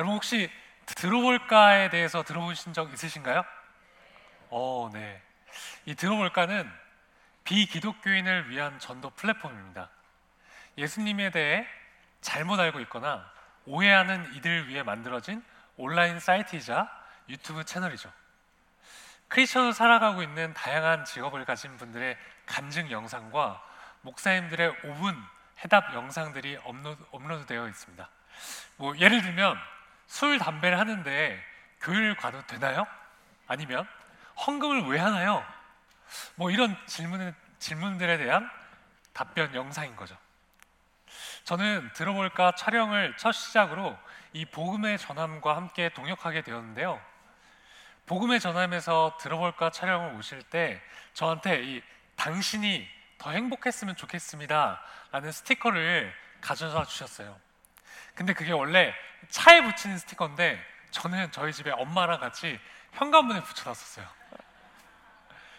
여러분 혹시 들어볼까에 대해서 들어보신 적 있으신가요? 어, 네. 이 들어볼까는 비기독교인을 위한 전도 플랫폼입니다. 예수님에 대해 잘못 알고 있거나 오해하는 이들을 위해 만들어진 온라인 사이트이자 유튜브 채널이죠. 크리스천으로 살아가고 있는 다양한 직업을 가진 분들의 간증 영상과 목사님들의 5분 해답 영상들이 업로드, 업로드되어 있습니다. 뭐 예를 들면 술 담배를 하는데 교회를 가도 되나요? 아니면 헌금을 왜 하나요? 뭐 이런 질문 질문들에 대한 답변 영상인 거죠. 저는 들어볼까 촬영을 첫 시작으로 이 복음의 전함과 함께 동역하게 되었는데요. 복음의 전함에서 들어볼까 촬영을 오실 때 저한테 이 당신이 더 행복했으면 좋겠습니다 라는 스티커를 가져다 주셨어요. 근데 그게 원래 차에 붙이는 스티커인데 저는 저희 집에 엄마랑 같이 현관문에 붙여놨었어요.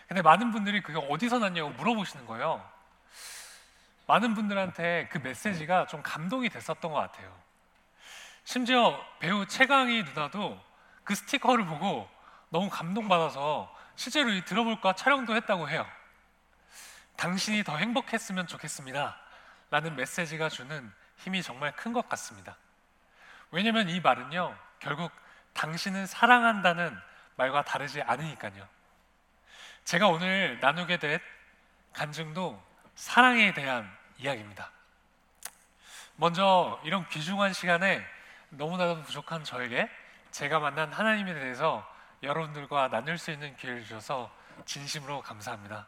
근데 많은 분들이 그게 어디서 났냐고 물어보시는 거예요. 많은 분들한테 그 메시지가 좀 감동이 됐었던 것 같아요. 심지어 배우 최강희 누나도 그 스티커를 보고 너무 감동받아서 실제로 이 들어볼까 촬영도 했다고 해요. 당신이 더 행복했으면 좋겠습니다. 라는 메시지가 주는 힘이 정말 큰 것 같습니다. 왜냐면 이 말은요, 결국 당신을 사랑한다는 말과 다르지 않으니까요. 제가 오늘 나누게 된 간증도 사랑에 대한 이야기입니다. 먼저 이런 귀중한 시간에 너무나도 부족한 저에게 제가 만난 하나님에 대해서 여러분들과 나눌 수 있는 기회를 주셔서 진심으로 감사합니다.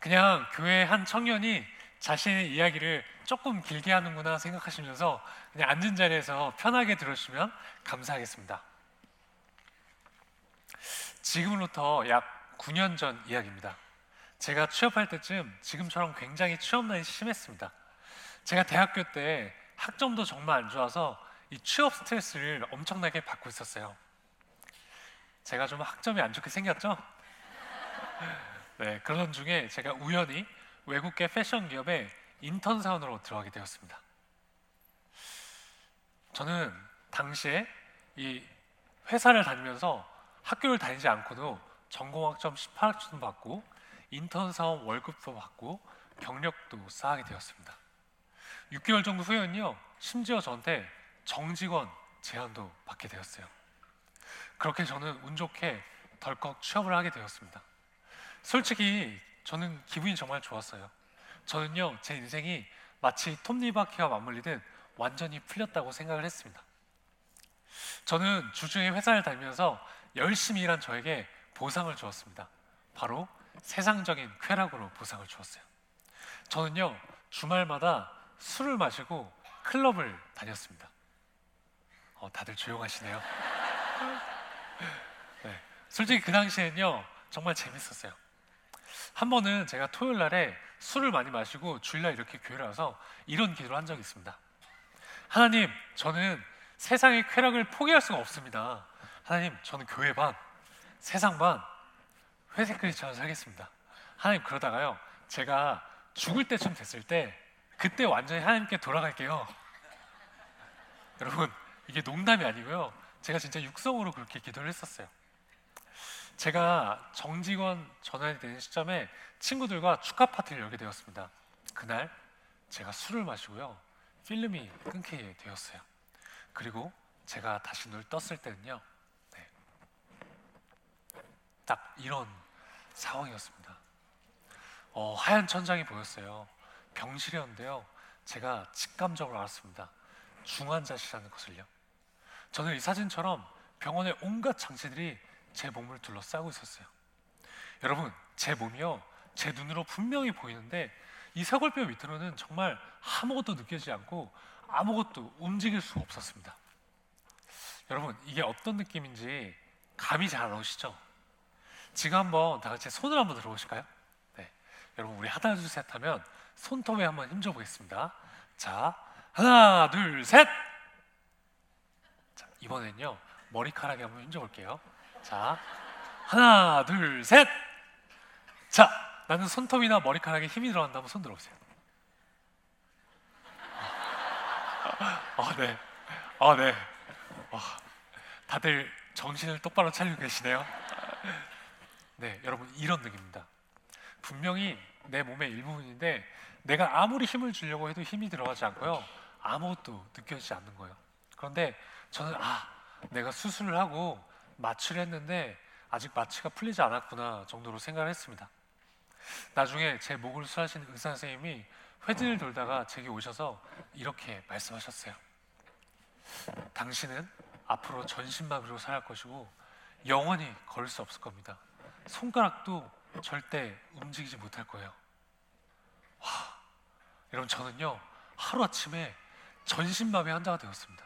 그냥 교회 한 청년이 자신의 이야기를 조금 길게 하는구나 생각하시면서 그냥 앉은 자리에서 편하게 들으시면 감사하겠습니다. 지금으로부터 약 9년 전 이야기입니다. 제가 취업할 때쯤 지금처럼 굉장히 취업난이 심했습니다. 제가 대학교 때 학점도 정말 안 좋아서 이 취업 스트레스를 엄청나게 받고 있었어요. 제가 좀 학점이 안 좋게 생겼죠? 네, 그런 중에 제가 우연히 외국계 패션 기업에 인턴 사원으로 들어가게 되었습니다. 저는 당시에 이 회사를 다니면서 학교를 다니지 않고도 전공학점 18학점 받고 인턴 사원 월급도 받고 경력도 쌓게 되었습니다. 6개월 정도 후에는요, 심지어 저한테 정직원 제안도 받게 되었어요. 그렇게 저는 운 좋게 덜컥 취업을 하게 되었습니다. 솔직히 저는 기분이 정말 좋았어요. 저는요, 제 인생이 마치 톱니바퀴와 맞물리듯 완전히 풀렸다고 생각을 했습니다. 저는 주중에 회사를 다니면서 열심히 일한 저에게 보상을 주었습니다. 바로 세상적인 쾌락으로 보상을 주었어요. 저는요, 주말마다 술을 마시고 클럽을 다녔습니다. 어, 다들 조용하시네요. 네, 솔직히 그 당시에는요, 정말 재밌었어요. 한 번은 제가 토요일 날에 술을 많이 마시고 주일날 이렇게 교회를 와서 이런 기도를 한 적이 있습니다. 하나님, 저는 세상의 쾌락을 포기할 수가 없습니다. 하나님, 저는 교회 반, 세상 반, 회색 크리스천으로 살겠습니다. 하나님, 그러다가요, 제가 죽을 때쯤 됐을 때, 그때 완전히 하나님께 돌아갈게요. 여러분, 이게 농담이 아니고요. 제가 진짜 육성으로 그렇게 기도를 했었어요. 제가 정직원 전환이 되는 시점에 친구들과 축하 파티를 열게 되었습니다. 그날 제가 술을 마시고요. 필름이 끊기게 되었어요. 그리고 제가 다시 눈을 떴을 때는요. 네. 딱 이런 상황이었습니다. 어, 하얀 천장이 보였어요. 병실이었는데요. 제가 직감적으로 알았습니다. 중환자실이라는 것을요. 저는 이 사진처럼 병원의 온갖 장치들이 제 몸을 둘러싸고 있었어요. 여러분, 제 몸이요. 제 눈으로 분명히 보이는데 이 쇄골뼈 밑으로는 정말 아무것도 느껴지지 않고 아무것도 움직일 수가 없었습니다. 여러분, 이게 어떤 느낌인지 감이 잘안 오시죠? 지금 한번 다 같이 손을 한번 들어보실까요? 네. 여러분, 우리 하나, 둘, 셋 하면 손톱에 한번 힘줘 보겠습니다. 자, 하나, 둘, 셋! 자, 이번엔요, 머리카락에 한번 힘줘 볼게요. 자, 하나, 둘, 셋! 자, 나는 손톱이나 머리카락에 힘이 들어간다면 손 들어보세요. 아, 네. 아, 네. 와, 다들 정신을 똑바로 차리고 계시네요. 네, 여러분 이런 느낌입니다. 분명히 내 몸의 일부분인데 내가 아무리 힘을 주려고 해도 힘이 들어가지 않고요. 아무것도 느껴지지 않는 거예요. 그런데 저는 아, 내가 수술을 하고 마취를 했는데 아직 마취가 풀리지 않았구나 정도로 생각을 했습니다. 나중에 제 목을 수하신 의사 선생님이 회진을 돌다가 제게 오셔서 이렇게 말씀하셨어요. 당신은 앞으로 전신마비로 살할 것이고 영원히 걸을 수 없을 겁니다. 손가락도 절대 움직이지 못할 거예요. 와, 여러분 저는요 하루 아침에 전신마비 환자가 되었습니다.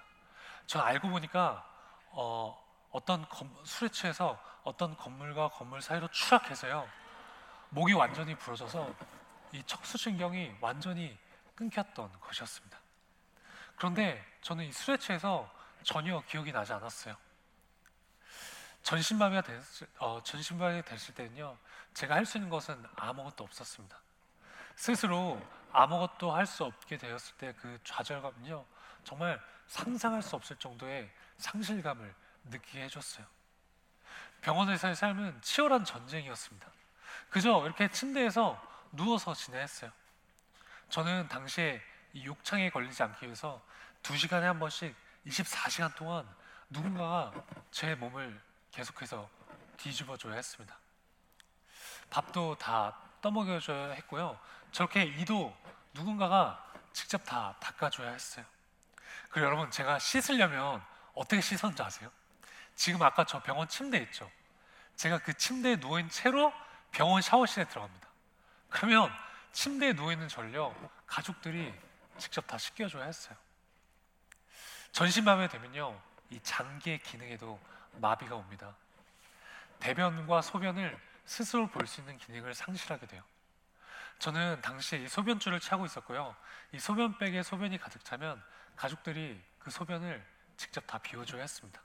전 알고 보니까 어, 어떤 검, 술에 취해서 어떤 건물과 건물 사이로 추락해서요 목이 완전히 부러져서 이 척수신경이 완전히 끊겼던 것이었습니다. 그런데 저는 이 술에 취해서 전혀 기억이 나지 않았어요. 전신마비가 됐을, 어, 전신마비가 됐을 때는요, 제가 할 수 있는 것은 아무것도 없었습니다. 스스로 아무것도 할 수 없게 되었을 때 그 좌절감은요, 정말 상상할 수 없을 정도의 상실감을 느끼게 해줬어요. 병원에서의 삶은 치열한 전쟁이었습니다. 그저 이렇게 침대에서 누워서 지내했어요. 저는 당시에 이 욕창에 걸리지 않기 위해서 두 시간에 한 번씩 24시간 동안 누군가가 제 몸을 계속해서 뒤집어줘야 했습니다. 밥도 다 떠먹여줘야 했고요. 저렇게 이도 누군가가 직접 다 닦아줘야 했어요. 그리고 여러분 제가 씻으려면 어떻게 씻었는지 아세요? 지금 아까 저 병원 침대 있죠? 제가 그 침대에 누워있는 채로 병원 샤워실에 들어갑니다. 그러면 침대에 누워있는 저를요 가족들이 직접 다 씻겨줘야 했어요. 전신마비가 되면요 이 장기의 기능에도 마비가 옵니다. 대변과 소변을 스스로 볼 수 있는 기능을 상실하게 돼요. 저는 당시에 이 소변줄을 차고 있었고요. 이 소변백에 소변이 가득 차면 가족들이 그 소변을 직접 다 비워줘야 했습니다.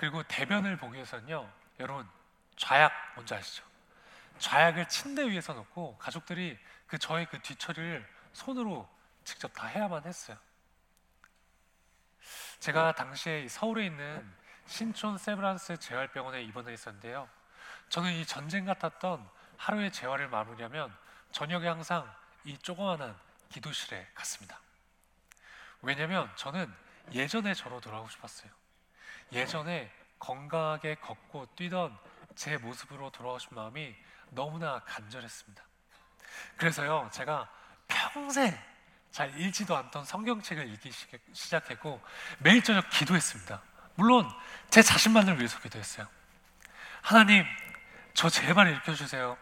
그리고 대변을 보기 위해서는요, 여러분 좌약 뭔지 아시죠? 좌약을 침대 위에서 놓고 가족들이 그 저의 그 뒤처리를 손으로 직접 다 해야만 했어요. 제가 당시에 서울에 있는 신촌 세브란스 재활병원에 입원해 있었는데요. 저는 이 전쟁 같았던 하루의 재활을 마무리하면 저녁에 항상 이 조그만한 기도실에 갔습니다. 왜냐면 저는 예전에 저로 돌아가고 싶었어요. 예전에 건강하게 걷고 뛰던 제 모습으로 싶은 마음이 너무나 간절했습니다. 그래서요, 제가 평생 잘 읽지도 않던 성경책을 읽기 시작했고 매일 저녁 기도했습니다. 물론 제 자신만을 위해서 기도했어요. 하나님, 저 제발 일으켜 주세요.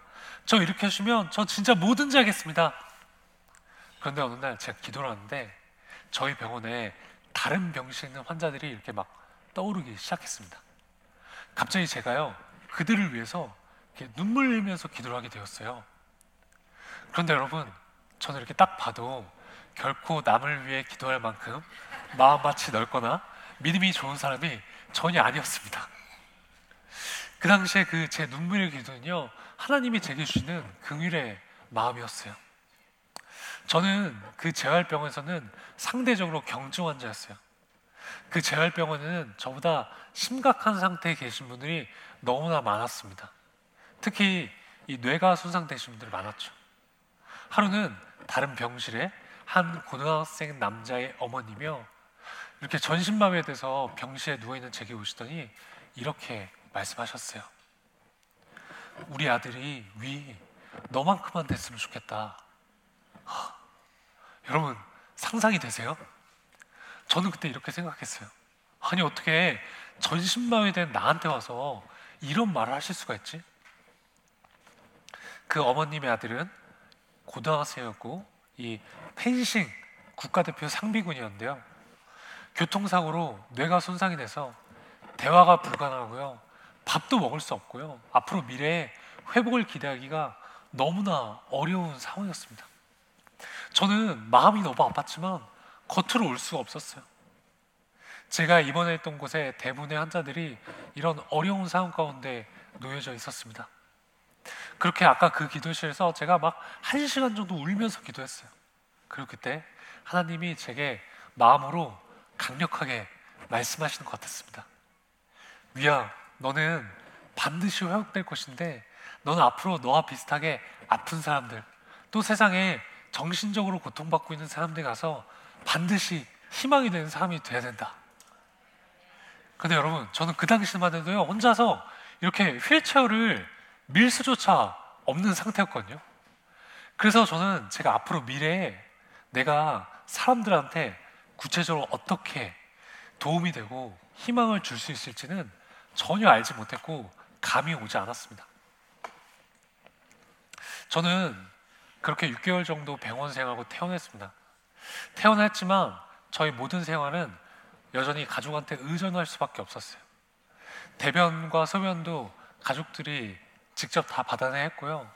저 일으켜 주면 저 진짜 뭐든지 하겠습니다. 그런데 어느 날 제가 기도를 하는데 저희 병원에 다른 병실 있는 환자들이 이렇게 막 떠오르기 시작했습니다. 갑자기 제가요 그들을 위해서 눈물 흘리면서 기도를 하게 되었어요. 그런데 여러분, 저는 이렇게 딱 봐도 결코 남을 위해 기도할 만큼 마음밭이 넓거나 믿음이 좋은 사람이 전혀 아니었습니다. 그 당시에 그 제 눈물의 기도는요, 하나님이 제게 주시는 긍휼의 마음이었어요. 저는 그 재활병원에서는 상대적으로 경증 환자였어요. 그 재활병원에는 저보다 심각한 상태에 계신 분들이 너무나 많았습니다. 특히 이 뇌가 손상되신 분들이 많았죠. 하루는 다른 병실에 한 고등학생 남자의 어머니며 이렇게 전신마비에 대해서 병실에 누워 있는 제게 오시더니 이렇게 말씀하셨어요. 우리 아들이 위 너만큼만 됐으면 좋겠다. 하, 여러분 상상이 되세요? 저는 그때 이렇게 생각했어요. 아니 어떻게 전신마비 된 나한테 와서 이런 말을 하실 수가 있지? 그 어머님의 아들은 고등학생이었고 이 펜싱 국가대표 상비군이었는데요. 교통사고로 뇌가 손상이 돼서 대화가 불가능하고요. 밥도 먹을 수 없고요. 앞으로 미래에 회복을 기대하기가 너무나 어려운 상황이었습니다. 저는 마음이 너무 아팠지만 겉으로 올 수가 없었어요. 제가 입원했던 곳에 대부분의 환자들이 이런 어려운 상황 가운데 놓여져 있었습니다. 그렇게 아까 그 기도실에서 제가 막 한 시간 정도 울면서 기도했어요. 그리고 그때 하나님이 제게 마음으로 강력하게 말씀하시는 것 같았습니다. 위야, 너는 반드시 회복될 것인데 너는 앞으로 너와 비슷하게 아픈 사람들 또 세상에 정신적으로 고통받고 있는 사람들 가서 반드시 희망이 되는 사람이 돼야 된다. 근데 여러분, 저는 그 당시만 해도요, 혼자서 이렇게 휠체어를 밀 수조차 없는 상태였거든요. 그래서 저는 제가 앞으로 미래에 내가 사람들한테 구체적으로 어떻게 도움이 되고 희망을 줄 수 있을지는 전혀 알지 못했고 감이 오지 않았습니다. 저는 그렇게 6개월 정도 병원 생활하고 퇴원했습니다. 퇴원했지만 저희 모든 생활은 여전히 가족한테 의존할 수밖에 없었어요. 대변과 소변도 가족들이 직접 다 받아내 했고요.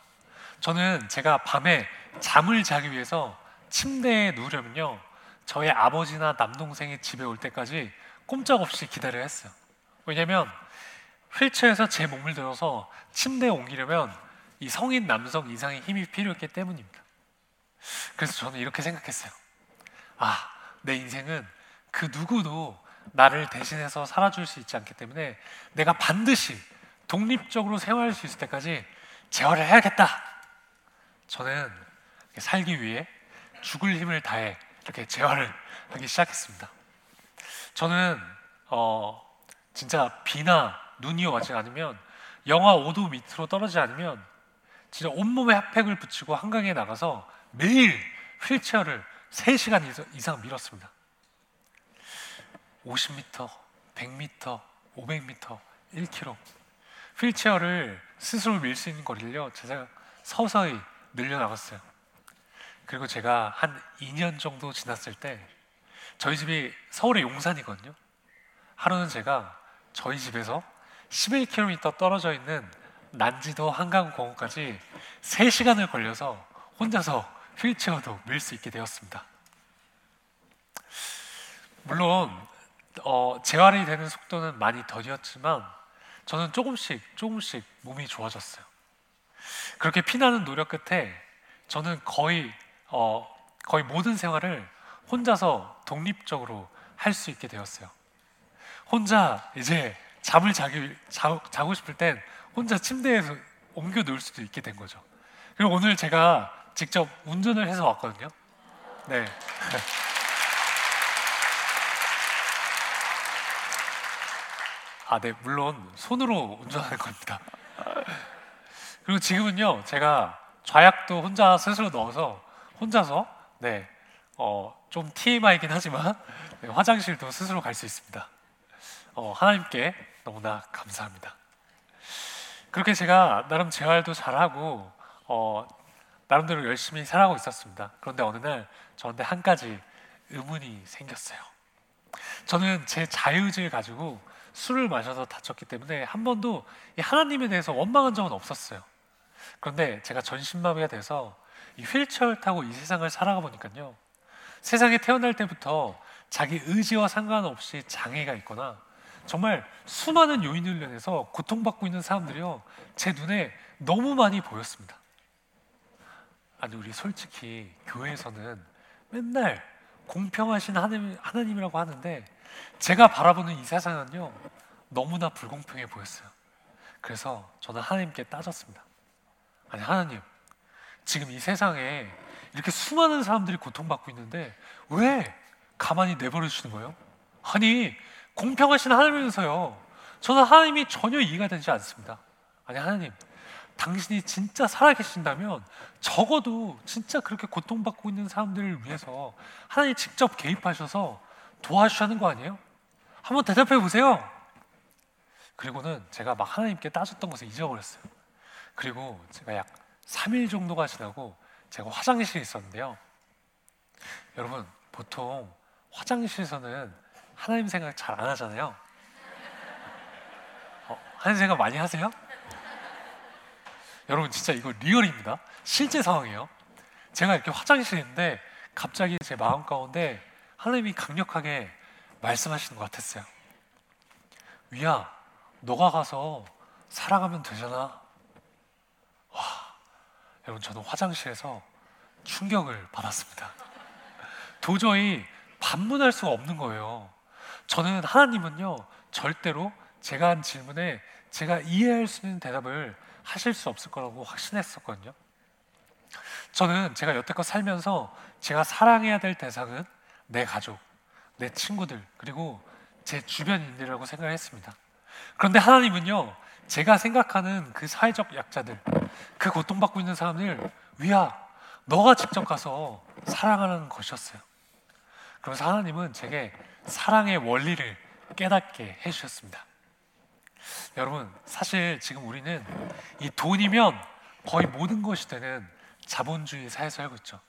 저는 제가 밤에 잠을 자기 위해서 침대에 누우려면요. 저희 아버지나 남동생이 집에 올 때까지 꼼짝없이 기다려야 했어요. 왜냐면 휠체어에서 제 몸을 들어서 침대에 옮기려면 이 성인 남성 이상의 힘이 필요했기 때문입니다. 그래서 저는 이렇게 생각했어요. 아, 내 인생은 그 누구도 나를 대신해서 살아줄 수 있지 않기 때문에 내가 반드시 독립적으로 생활할 수 있을 때까지 재활을 해야겠다. 저는 살기 위해 죽을 힘을 다해 이렇게 재활을 하기 시작했습니다. 저는 어, 진짜 비나 눈이 오지 않으면 영하 5도 밑으로 떨어지지 않으면 진짜 온몸에 핫팩을 붙이고 한강에 나가서 매일 휠체어를 3시간 이상 밀었습니다. 50m, 100m, 500m, 1km. 휠체어를 스스로 밀 수 있는 거리를요, 제가 서서히 늘려나갔어요. 그리고 제가 한 2년 정도 지났을 때, 저희 집이 서울의 용산이거든요. 하루는 제가 저희 집에서 11km 떨어져 있는 난지도 한강공원까지 3시간을 걸려서 혼자서 휠체어도 밀 수 있게 되었습니다. 물론 어, 재활이 되는 속도는 많이 더뎠지만 저는 조금씩 조금씩 몸이 좋아졌어요. 그렇게 피나는 노력 끝에 저는 거의 어, 거의 모든 생활을 혼자서 독립적으로 할 수 있게 되었어요. 혼자 이제 잠을 자기 자, 자고 싶을 땐 혼자 침대에서 옮겨 놓을 수도 있게 된 거죠. 그리고 오늘 제가 직접 운전을 해서 왔거든요. 네. 아, 네, 물론 손으로 운전하는 겁니다. 그리고 지금은요, 제가 좌약도 혼자 스스로 넣어서 혼자서 네, 어, 좀 TMI이긴 하지만 네, 화장실도 스스로 갈 수 있습니다. 어, 하나님께 너무나 감사합니다. 그렇게 제가 나름 재활도 잘하고 어, 나름대로 열심히 살아가고 있었습니다. 그런데 어느 날 저한테 한 가지 의문이 생겼어요. 저는 제 자유의지를 가지고 술을 마셔서 다쳤기 때문에 한 번도 하나님에 대해서 원망한 적은 없었어요. 그런데 제가 전신마비가 돼서 이 휠체어를 타고 이 세상을 살아가 보니까요. 세상에 태어날 때부터 자기 의지와 상관없이 장애가 있거나 정말 수많은 요인을 인해서 고통받고 있는 사람들이요. 제 눈에 너무 많이 보였습니다. 아니, 우리 솔직히 교회에서는 맨날 공평하신 하나님, 하나님이라고 하는데 제가 바라보는 이 세상은요. 너무나 불공평해 보였어요. 그래서 저는 하나님께 따졌습니다. 아니, 하나님, 지금 이 세상에 이렇게 수많은 사람들이 고통받고 있는데 왜 가만히 내버려 두시는 거예요? 아니, 공평하신 하나님이면서요. 저는 하나님이 전혀 이해가 되지 않습니다. 아니, 하나님, 당신이 진짜 살아계신다면 적어도 진짜 그렇게 고통받고 있는 사람들을 위해서 하나님 직접 개입하셔서 도와주시는 거 아니에요? 한번 대답해 보세요. 그리고는 제가 막 하나님께 따졌던 것을 잊어버렸어요. 그리고 제가 약 3일 정도가 지나고 제가 화장실에 있었는데요. 여러분, 보통 화장실에서는 하나님 생각 잘 안 하잖아요. 어, 하나님 생각 많이 하세요? 여러분 진짜 이거 리얼입니다. 실제 상황이에요. 제가 이렇게 화장실에 있는데 갑자기 제 마음 가운데 하나님이 강력하게 말씀하시는 것 같았어요. 위야, 너가 가서 살아가면 되잖아. 와, 여러분 저는 화장실에서 충격을 받았습니다. 도저히 반문할 수가 없는 거예요. 저는 하나님은요, 절대로 제가 한 질문에 제가 이해할 수 있는 대답을 하실 수 없을 거라고 확신했었거든요. 저는 제가 여태껏 살면서 제가 사랑해야 될 대상은 내 가족, 내 친구들, 그리고 제 주변인들이라고 생각을 했습니다. 그런데 하나님은요, 제가 생각하는 그 사회적 약자들, 그 고통받고 있는 사람들, 위야, 너가 직접 가서 사랑하는 것이었어요. 그래서 하나님은 제게 사랑의 원리를 깨닫게 해주셨습니다. 여러분, 사실 지금 우리는 이 돈이면 거의 모든 것이 되는 자본주의 사회에 살고 있죠.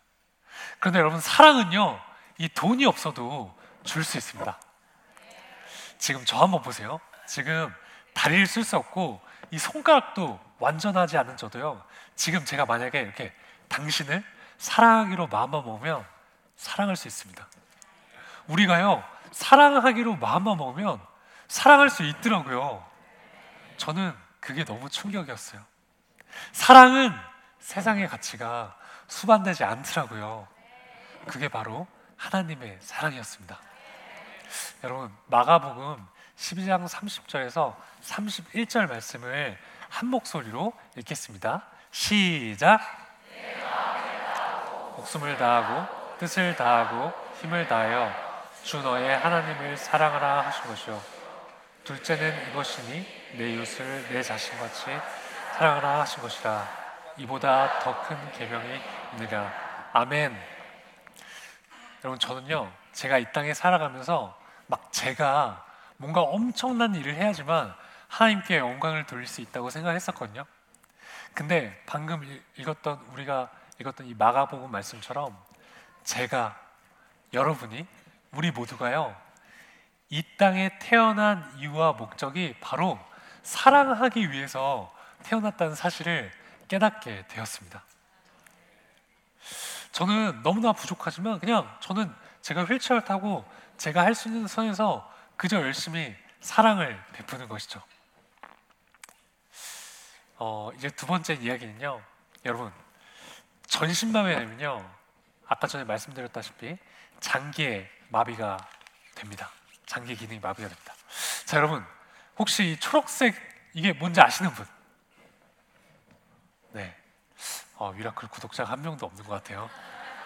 그런데 여러분, 사랑은요, 이 돈이 없어도 줄 수 있습니다. 지금 저 한번 보세요. 지금 다리를 쓸 수 없고 이 손가락도 완전하지 않은 저도요. 지금 제가 만약에 이렇게 당신을 사랑하기로 마음만 먹으면 사랑할 수 있습니다. 우리가요 사랑하기로 마음만 먹으면 사랑할 수 있더라고요. 저는 그게 너무 충격이었어요. 사랑은 세상의 가치가 수반되지 않더라고요. 그게 바로 하나님의 사랑이었습니다. 여러분, 마가복음 12장 30절에서 31절 말씀을 한 목소리로 읽겠습니다. 시작. 목숨을 다하고 뜻을 다하고 힘을 다하여 주 너의 하나님을 사랑하라 하신 것이요. 둘째는 이것이니 내 이웃을 내 자신같이 사랑하라 하신 것이라. 이보다 더 큰 계명이 있느냐. 아멘. 여러분 저는요 제가 이 땅에 살아가면서 막 제가 뭔가 엄청난 일을 해야지만 하나님께 영광을 돌릴 수 있다고 생각했었거든요. 근데 방금 읽었던 우리가 읽었던 이 마가복음 말씀처럼 제가 여러분이 우리 모두가요 이 땅에 태어난 이유와 목적이 바로 사랑하기 위해서 태어났다는 사실을 깨닫게 되었습니다. 저는 너무나 부족하지만 그냥 저는 제가 휠체어를 타고 제가 할 수 있는 선에서 그저 열심히 사랑을 베푸는 것이죠. 어, 이제 두 번째 이야기는요, 여러분 전신마비가 되면요, 아까 전에 말씀드렸다시피 장기에 마비가 됩니다. 장기 기능이 마비가 됩니다. 자, 여러분 혹시 초록색 이게 뭔지 아시는 분? 네, 어, 위라클 구독자가 한 명도 없는 것 같아요.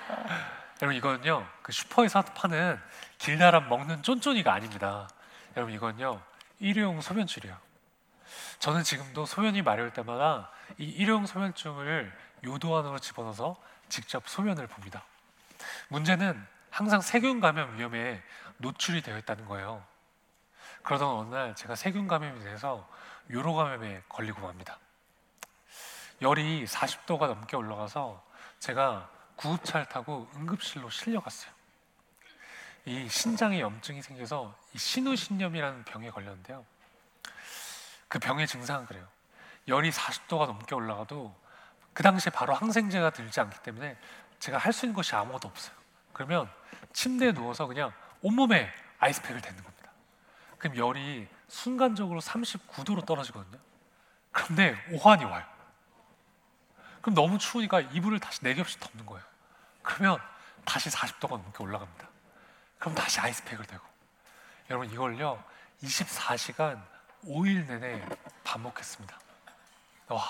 여러분 이거는요, 그 슈퍼에서 파는 길나람 먹는 쫀쫀이가 아닙니다. 여러분 이건요 일회용 소변줄이에요. 저는 지금도 소변이 마려울 때마다 이 일회용 소변줄을 요도 안으로 집어넣어서 직접 소변을 봅니다. 문제는 항상 세균 감염 위험에 노출이 되어 있다는 거예요. 그러던 어느 날 제가 세균 감염이 돼서 요로 감염에 걸리고 맙니다. 열이 40도가 넘게 올라가서 제가 구급차를 타고 응급실로 실려갔어요. 이 신장에 염증이 생겨서 이 신우신염이라는 병에 걸렸는데요. 그 병의 증상은 그래요. 열이 40도가 넘게 올라가도 그 당시에 바로 항생제가 들지 않기 때문에 제가 할 수 있는 것이 아무것도 없어요. 그러면 침대에 누워서 그냥 온몸에 아이스팩을 대는 겁니다. 그럼 열이 순간적으로 39도로 떨어지거든요. 그런데 오한이 와요. 그럼 너무 추우니까 이불을 다시 네 겹씩 덮는 거예요. 그러면 다시 40도가 넘게 올라갑니다. 그럼 다시 아이스팩을 대고 여러분 이걸요 24시간 5일 내내 반복했습니다. 와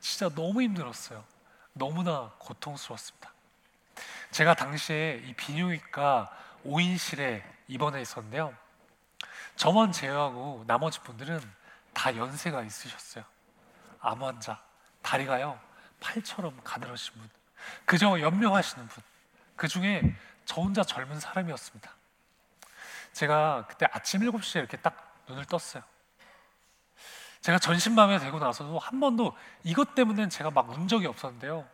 진짜 너무 힘들었어요. 너무나 고통스러웠습니다. 제가 당시에 이 비뇨기과 5인실에 입원해 있었는데요. 저만 제외하고 나머지 분들은 다 연세가 있으셨어요. 암 환자, 다리가요 팔처럼 가늘어진 분, 그저 연명하시는 분, 그 중에 저 혼자 젊은 사람이었습니다. 제가 그때 아침 7시에 이렇게 딱 눈을 떴어요. 제가 전신마비가 되고 나서도 한 번도 이것 때문에 제가 막 운 적이 없었는데요.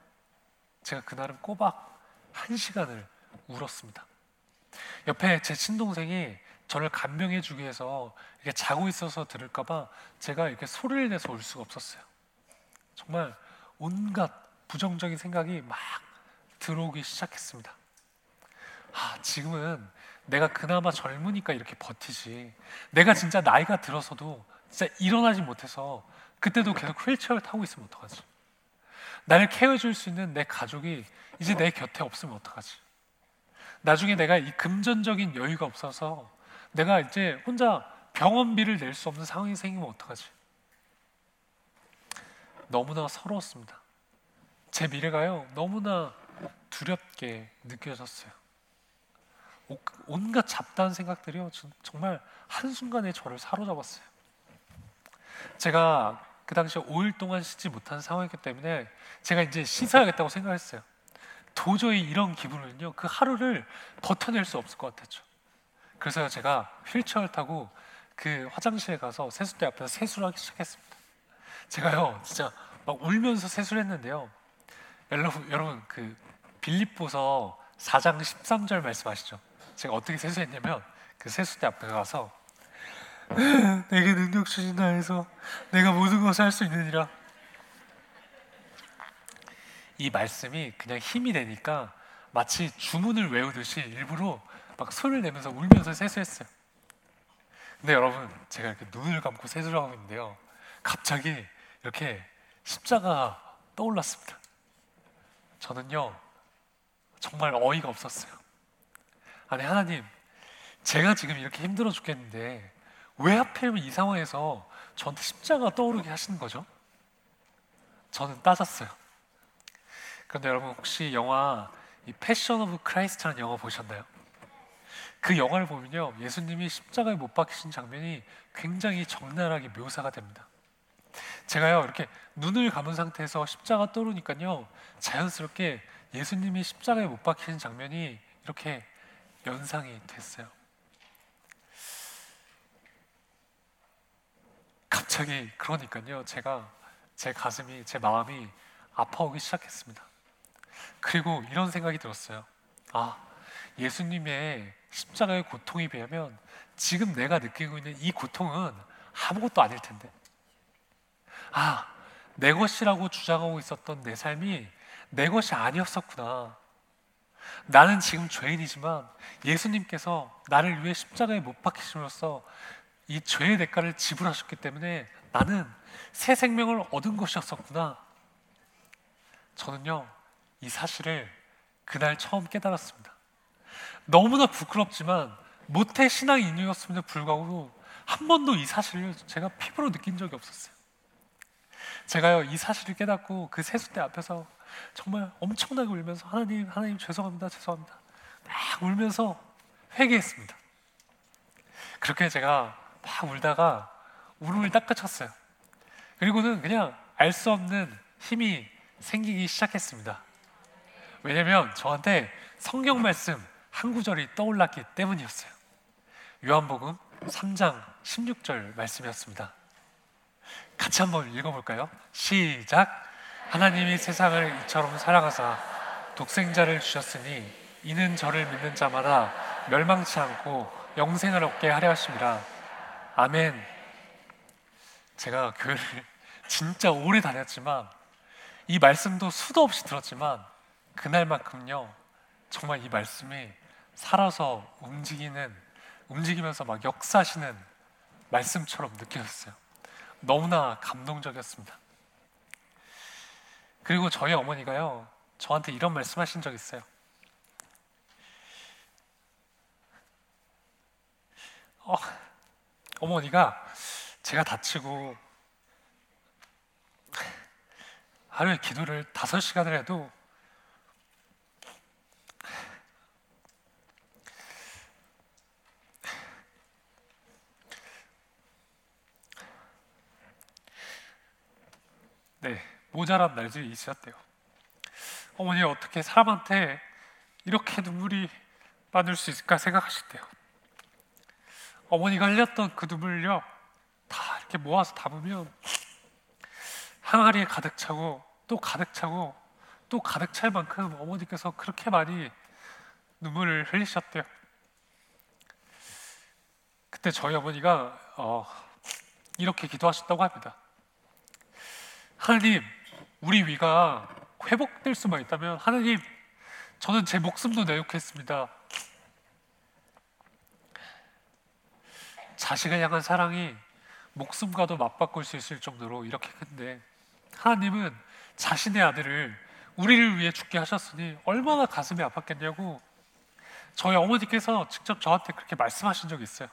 제가 그날은 꼬박 한 시간을 울었습니다. 옆에 제 친동생이 저를 간병해 주기 위해서 이렇게 자고 있어서 들을까봐 제가 이렇게 소리를 내서 울 수가 없었어요. 정말 온갖 부정적인 생각이 막 들어오기 시작했습니다. 아, 지금은 내가 그나마 젊으니까 이렇게 버티지. 내가 진짜 나이가 들어서도 진짜 일어나지 못해서 그때도 계속 휠체어를 타고 있으면 어떡하지? 나를 케어해줄 수 있는 내 가족이 이제 내 곁에 없으면 어떡하지? 나중에 내가 이 금전적인 여유가 없어서 내가 이제 혼자 병원비를 낼 수 없는 상황이 생기면 어떡하지? 너무나 서러웠습니다. 제 미래가요, 너무나 두렵게 느껴졌어요. 온갖 잡다한 생각들이요, 정말 한순간에 저를 사로잡았어요. 제가 그 당시에 5일 동안 씻지 못한 상황이기 때문에 제가 이제 씻어야겠다고 생각했어요. 도저히 이런 기분은요, 그 하루를 버텨낼 수 없을 것 같았죠. 그래서 제가 휠체어를 타고 그 화장실에 가서 세수대 앞에서 세수를 하기 시작했습니다. 제가요, 진짜 막 울면서 세수를 했는데요. 여러분, 여러분 그 빌립보서 4장 13절 말씀하시죠. 제가 어떻게 세수했냐면 그 세수대 앞에 가서 내게 능력 주신 나에서 내가 모든 것을 할 수 있느니라. 이 말씀이 그냥 힘이 되니까 마치 주문을 외우듯이 일부러 막 소리를 내면서 울면서 세수했어요. 근데 여러분, 제가 이렇게 눈을 감고 세수를 하고 있는데요. 갑자기 이렇게 십자가 떠올랐습니다. 저는요, 정말 어이가 없었어요. 아니, 하나님, 제가 지금 이렇게 힘들어 죽겠는데, 왜 하필이면 이 상황에서 저한테 십자가 떠오르게 하시는 거죠? 저는 따졌어요. 그런데 여러분, 혹시 영화 이 Passion of Christ라는 영화 보셨나요? 그 영화를 보면요, 예수님이 십자가에 못 박히신 장면이 굉장히 적나라하게 묘사가 됩니다. 제가요 이렇게 눈을 감은 상태에서 십자가 떠오르니까요 자연스럽게 예수님이 십자가에 못 박히는 장면이 이렇게 연상이 됐어요. 갑자기 그러니까요 제가 제 가슴이 제 마음이 아파오기 시작했습니다. 그리고 이런 생각이 들었어요. 아 예수님의 십자가의 고통에 비하면 지금 내가 느끼고 있는 이 고통은 아무것도 아닐 텐데. 아, 내 것이라고 주장하고 있었던 내 삶이 내 것이 아니었었구나. 나는 지금 죄인이지만 예수님께서 나를 위해 십자가에 못 박히심으로써 이 죄의 대가를 지불하셨기 때문에 나는 새 생명을 얻은 것이었었구나. 저는요, 이 사실을 그날 처음 깨달았습니다. 너무나 부끄럽지만 모태 신앙 인류였음에도 불구하고 한 번도 이 사실을 제가 피부로 느낀 적이 없었어요. 제가요 이 사실을 깨닫고 그 세수대 앞에서 정말 엄청나게 울면서 하나님 하나님 죄송합니다 죄송합니다 막 울면서 회개했습니다. 그렇게 제가 막 울다가 울음을 딱 그쳤어요. 그리고는 그냥 알 수 없는 힘이 생기기 시작했습니다. 왜냐면 저한테 성경 말씀 한 구절이 떠올랐기 때문이었어요. 요한복음 3장 16절 말씀이었습니다. 같이 한번 읽어볼까요? 시작. 하나님이 세상을 이처럼 사랑하사 독생자를 주셨으니 이는 저를 믿는 자마다 멸망치 않고 영생을 얻게 하려 하심이라. 아멘. 제가 교회를 진짜 오래 다녔지만 이 말씀도 수도 없이 들었지만 그날만큼요 정말 이 말씀이 살아서 움직이는 움직이면서 막 역사하시는 말씀처럼 느껴졌어요. 너무나 감동적이었습니다. 그리고 저희 어머니가요, 저한테 이런 말씀 하신 적 있어요. 어, 어머니가 제가 다치고 하루에 기도를 다섯 시간을 해도 네, 모자란 날들이 있었대요. 어머니 어떻게 사람한테 이렇게 눈물이 빠질 수 있을까 생각하셨대요. 어머니가 흘렸던 그 눈물요, 다 이렇게 모아서 담으면 항아리에 가득 차고 또 가득 차고 또 가득 찰 만큼 어머니께서 그렇게 많이 눈물을 흘리셨대요. 그때 저희 어머니가 어, 이렇게 기도하셨다고 합니다. 하나님, 우리 위가 회복될 수만 있다면 하나님, 저는 제 목숨도 내놓겠습니다. 자식을 향한 사랑이 목숨과도 맞바꿀 수 있을 정도로 이렇게 큰데 하나님은 자신의 아들을 우리를 위해 죽게 하셨으니 얼마나 가슴이 아팠겠냐고 저희 어머니께서 직접 저한테 그렇게 말씀하신 적이 있어요.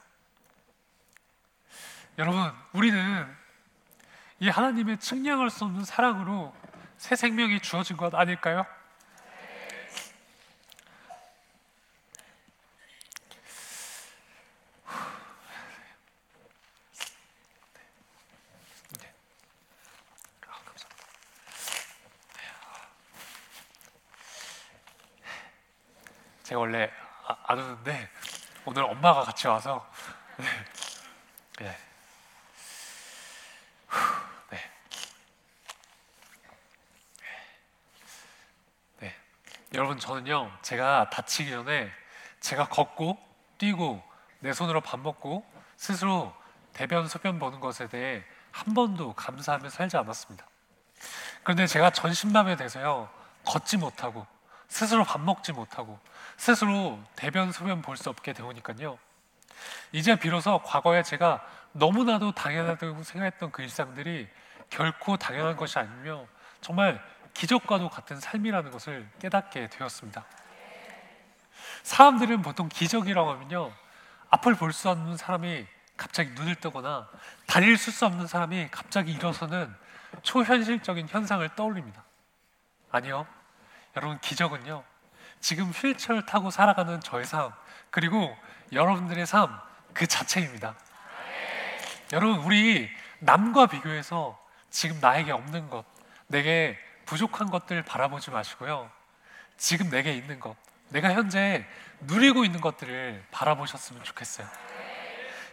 여러분, 우리는 이 하나님의 측량할 수 없는 사랑으로 새 생명이 주어진 것 아닐까요? 제가 원래 아, 안 오는데 오늘 엄마가 같이 와서 네. 네. 네. 네. 여러분 저는요 제가 다치기 전에 제가 걷고 뛰고 내 손으로 밥 먹고 스스로 대변 소변 보는 것에 대해 한 번도 감사하며 살지 않았습니다. 그런데 제가 전신맘에 대해서요 걷지 못하고 스스로 밥 먹지 못하고 스스로 대변 소변 볼 수 없게 되오니까요. 이제 비로소 과거에 제가 너무나도 당연하다고 생각했던 그 일상들이 결코 당연한 것이 아니며 정말 기적과도 같은 삶이라는 것을 깨닫게 되었습니다. 사람들은 보통 기적이라고 하면요. 앞을 볼 수 없는 사람이 갑자기 눈을 뜨거나 다리를 쓸 수 없는 사람이 갑자기 일어서는 초현실적인 현상을 떠올립니다. 아니요. 여러분 기적은요. 지금 휠체어를 타고 살아가는 저의 삶 그리고 여러분들의 삶 그 자체입니다. 여러분 우리 남과 비교해서 지금 나에게 없는 것, 내게 부족한 것들 바라보지 마시고요. 지금 내게 있는 것, 내가 현재 누리고 있는 것들을 바라보셨으면 좋겠어요.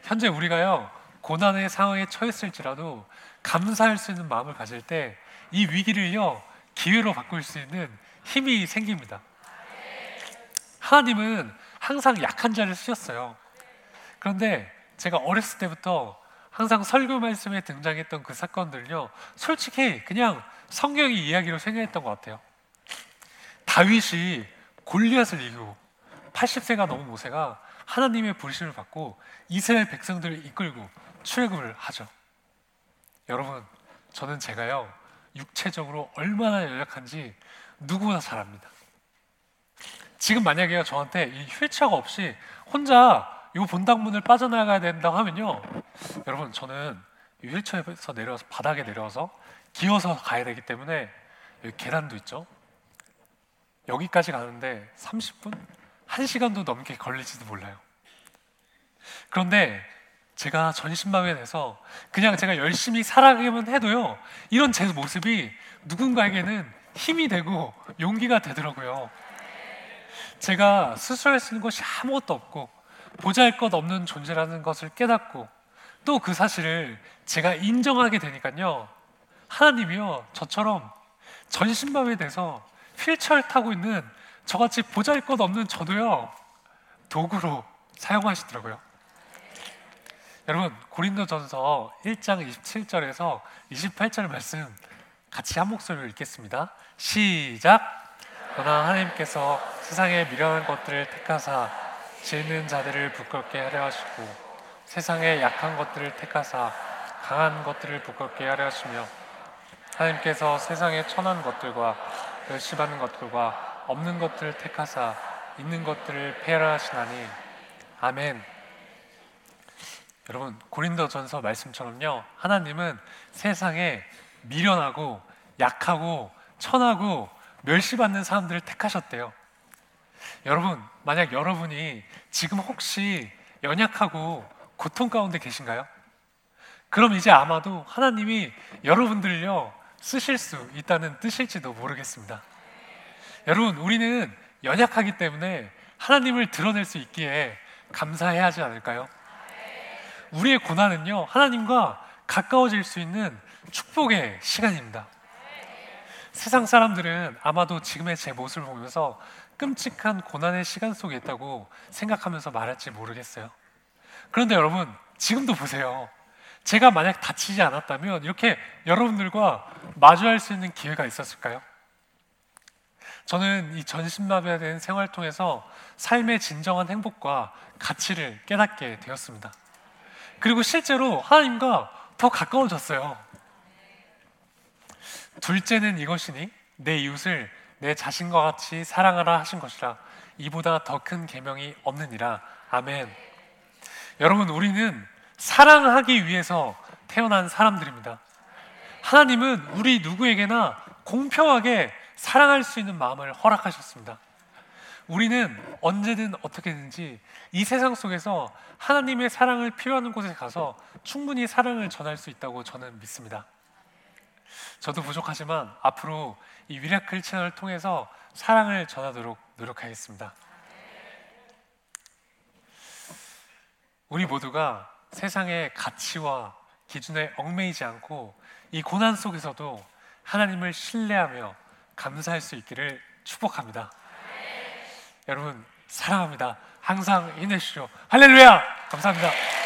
현재 우리가요 고난의 상황에 처했을지라도 감사할 수 있는 마음을 가질 때 이 위기를요 기회로 바꿀 수 있는 힘이 생깁니다. 하나님은 항상 약한 자를 쓰셨어요. 그런데 제가 어렸을 때부터 항상 설교 말씀에 등장했던 그 사건들요, 솔직히 그냥 성경의 이야기로 생각했던 것 같아요. 다윗이 골리앗을 이기고 80세가 넘은 모세가 하나님의 불신을 받고 이스라엘 백성들을 이끌고 출애굽을 하죠. 여러분, 저는 제가요 육체적으로 얼마나 연약한지 누구나 잘 압니다. 지금 만약에 저한테 이 휠체어가 없이 혼자 이 본당문을 빠져나가야 된다고 하면요. 여러분 저는 이 휠체어에서 내려서 바닥에 내려서 기어서 가야 되기 때문에 여기 계단도 있죠. 여기까지 가는데 30분? 1시간도 넘게 걸릴지도 몰라요. 그런데 제가 전신마비에 대해서 그냥 제가 열심히 살아가기만 해도요. 이런 제 모습이 누군가에게는 힘이 되고 용기가 되더라고요. 제가 스스로 있는 것이 아무것도 없고 보잘 것 없는 존재라는 것을 깨닫고 또 그 사실을 제가 인정하게 되니까요. 하나님이요. 저처럼 전신마비에 대해서 휠체어를 타고 있는 저같이 보잘 것 없는 저도요. 도구로 사용하시더라고요. 여러분 고린도전서 1장 27절에서 28절 말씀 같이 한 목소리로 읽겠습니다. 시작. 그러나 하나님께서 세상에 미련한 것들을 택하사 지는 자들을 부끄럽게 하려 하시고 세상에 약한 것들을 택하사 강한 것들을 부끄럽게 하려 하시며 하나님께서 세상에 천한 것들과 멸시받는 것들과 없는 것들을 택하사 있는 것들을 폐하라 하시나니 아멘. 여러분 고린도전서 말씀처럼요 하나님은 세상에 미련하고 약하고 천하고 멸시받는 사람들을 택하셨대요. 여러분, 만약 여러분이 지금 혹시 연약하고 고통 가운데 계신가요? 그럼 이제 아마도 하나님이 여러분들요 쓰실 수 있다는 뜻일지도 모르겠습니다. 여러분, 우리는 연약하기 때문에 하나님을 드러낼 수 있기에 감사해야 하지 않을까요? 우리의 고난은요, 하나님과 가까워질 수 있는 축복의 시간입니다. 세상 사람들은 아마도 지금의 제 모습을 보면서 끔찍한 고난의 시간 속에 있다고 생각하면서 말할지 모르겠어요. 그런데 여러분, 지금도 보세요. 제가 만약 다치지 않았다면 이렇게 여러분들과 마주할 수 있는 기회가 있었을까요? 저는 이 전신마비에 대한 생활을 통해서 삶의 진정한 행복과 가치를 깨닫게 되었습니다. 그리고 실제로 하나님과 더 가까워졌어요. 둘째는 이것이니 내 이웃을 내 자신과 같이 사랑하라 하신 것이라 이보다 더 큰 계명이 없느니라 아멘. 여러분 우리는 사랑하기 위해서 태어난 사람들입니다. 하나님은 우리 누구에게나 공평하게 사랑할 수 있는 마음을 허락하셨습니다. 우리는 언제든 어떻게든지 이 세상 속에서 하나님의 사랑을 필요하는 곳에 가서 충분히 사랑을 전할 수 있다고 저는 믿습니다. 저도 부족하지만 앞으로 이 위라클 채널을 통해서 사랑을 전하도록 노력하겠습니다. 우리 모두가 세상의 가치와 기준에 얽매이지 않고 이 고난 속에서도 하나님을 신뢰하며 감사할 수 있기를 축복합니다. 여러분 사랑합니다. 항상 힘내시죠. 할렐루야! 감사합니다.